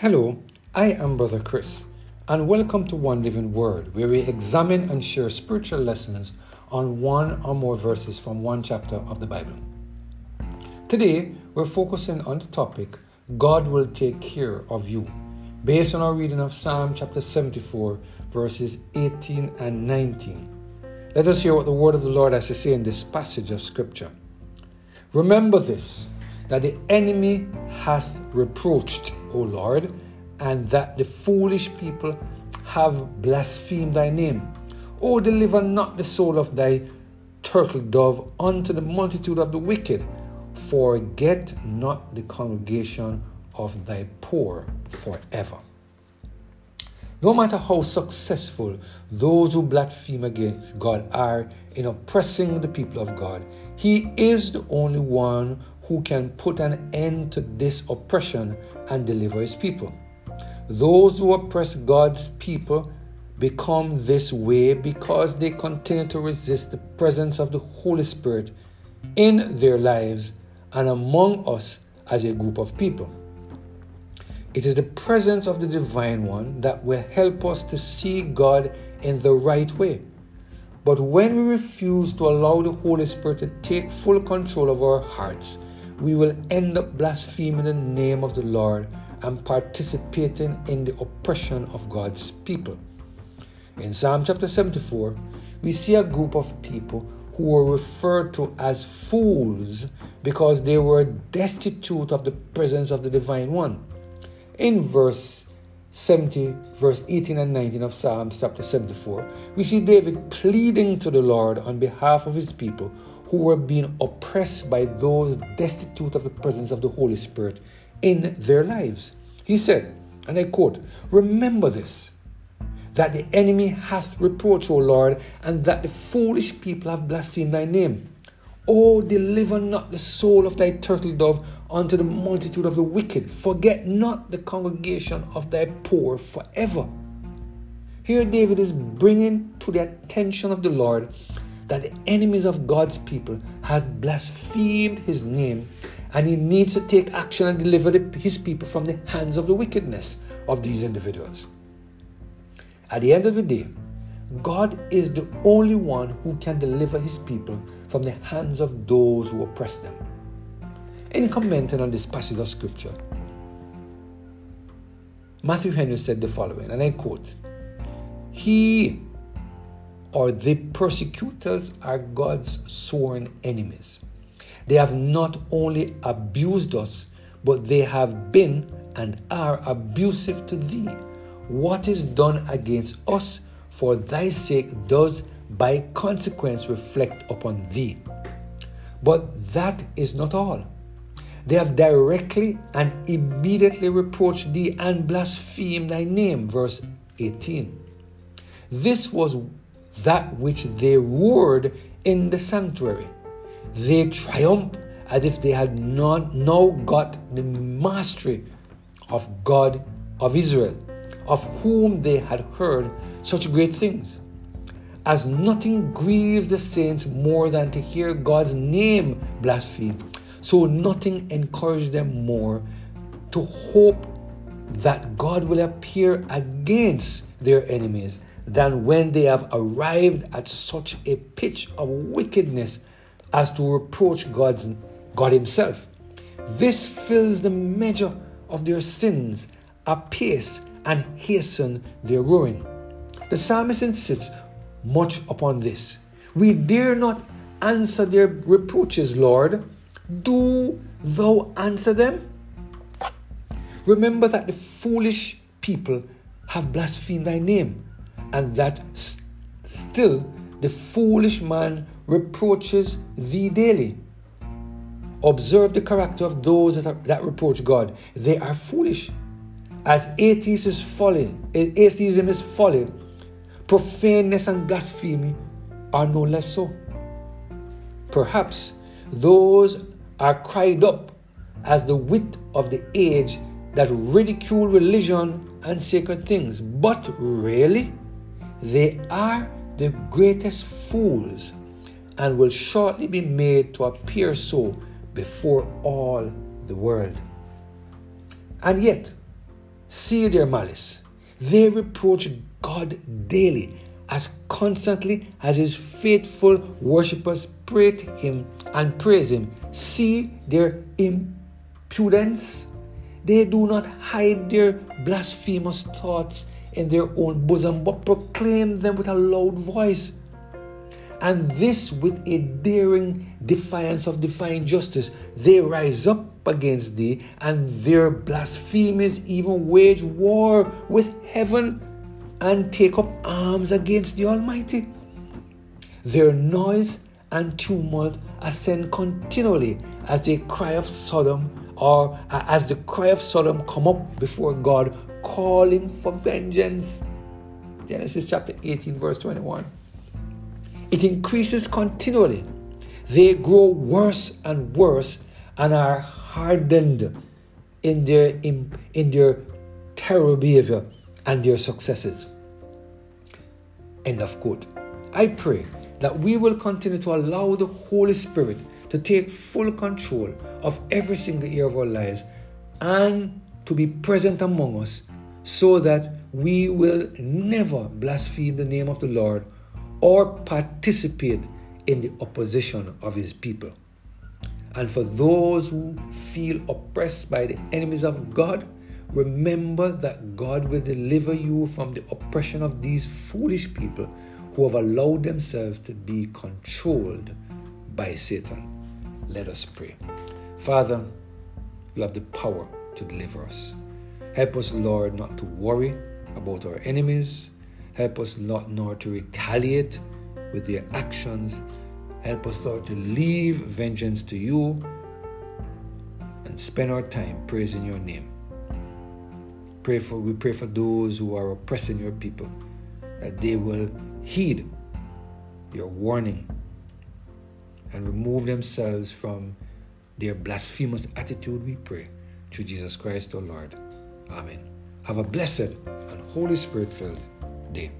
Hello, I am Brother Chris, and welcome to One Living Word, where we examine and share spiritual lessons on one or more verses from one chapter of the Bible. Today, we're focusing on the topic God will take care of you, based on our reading of Psalm chapter 74, verses 18 and 19. Let us hear what the word of the Lord has to say in this passage of Scripture. Remember this that the enemy hath reproached, O Lord, and that the foolish people have blasphemed thy name. O deliver not the soul of thy turtle dove unto the multitude of the wicked. Forget not the congregation of thy poor forever. No matter how successful those who blaspheme against God are in oppressing the people of God, He is the only one who can put an end to this oppression and deliver his people. Those who oppress God's people become this way because they continue to resist the presence of the Holy Spirit in their lives and among us as a group of people. It is the presence of the Divine One that will help us to see God in the right way. But when we refuse to allow the Holy Spirit to take full control of our hearts, we will end up blaspheming the name of the Lord and participating in the oppression of God's people. In Psalm chapter 74, we see a group of people who were referred to as fools because they were destitute of the presence of the Divine One. In verse 70, verse 18 and 19 of Psalms chapter 74, we see David pleading to the Lord on behalf of his people who were being oppressed by those destitute of the presence of the Holy Spirit in their lives. He said, and I quote, Remember this, that the enemy hath reproached, O Lord, and that the foolish people have blasphemed thy name. Oh, deliver not the soul of thy turtle dove unto the multitude of the wicked. Forget not the congregation of thy poor forever. Here, David is bringing to the attention of the Lord that the enemies of God's people had blasphemed his name and he needs to take action and deliver his people from the hands of the wickedness of these individuals. At the end of the day, God is the only one who can deliver his people from the hands of those who oppress them. In commenting on this passage of scripture, Matthew Henry said the following, and I quote He or the persecutors are God's sworn enemies. They have not only abused us, but they have been and are abusive to thee. What is done against us for thy sake does by consequence reflect upon thee. But that is not all. They have directly and immediately reproached thee and blasphemed thy name. Verse 18. This was that which they roared in the sanctuary. They triumphed as if they had not now got the mastery of God of Israel, of whom they had heard such great things. As nothing grieves the saints more than to hear God's name blasphemed, so nothing encouraged them more to hope that God will appear against their enemies than when they have arrived at such a pitch of wickedness as to reproach God's, God Himself. This fills the measure of their sins apace and hasten their ruin. The psalmist insists much upon this. We dare not answer their reproaches, Lord. Do thou answer them? Remember that the foolish people have blasphemed thy name and that st- still the foolish man reproaches thee daily. Observe the character of those that, are, that reproach God. They are foolish. As atheism is folly, atheism is folly, profaneness and blasphemy are no less so. Perhaps those are cried up as the wit of the age that ridicule religion and sacred things. But really, they are the greatest fools and will shortly be made to appear so before all the world. And yet, see their malice. They reproach God daily as constantly as his faithful worshippers pray to him and praise him. See their impudence. They do not hide their blasphemous thoughts in their own bosom, but proclaim them with a loud voice. And this with a daring defiance of divine justice. They rise up against thee, and their blasphemies even wage war with heaven and take up arms against the Almighty. Their noise and tumult ascend continually as the cry of Sodom, or uh, as the cry of Sodom come up before God, calling for vengeance. Genesis chapter 18, verse 21. It increases continually. They grow worse and worse and are hardened in their in, in their terrible behavior and their successes. End of quote. I pray that we will continue to allow the Holy Spirit to take full control of every single area of our lives and to be present among us so that we will never blaspheme the name of the Lord or participate in the opposition of his people. And for those who feel oppressed by the enemies of God, remember that God will deliver you from the oppression of these foolish people who have allowed themselves to be controlled by Satan. Let us pray. Father, you have the power to deliver us. Help us, Lord, not to worry about our enemies. Help us not nor to retaliate with their actions Help us, Lord, to leave vengeance to you and spend our time praising your name. Pray for we pray for those who are oppressing your people, that they will heed your warning and remove themselves from their blasphemous attitude, we pray. Through Jesus Christ, our Lord. Amen. Have a blessed and Holy Spirit filled day.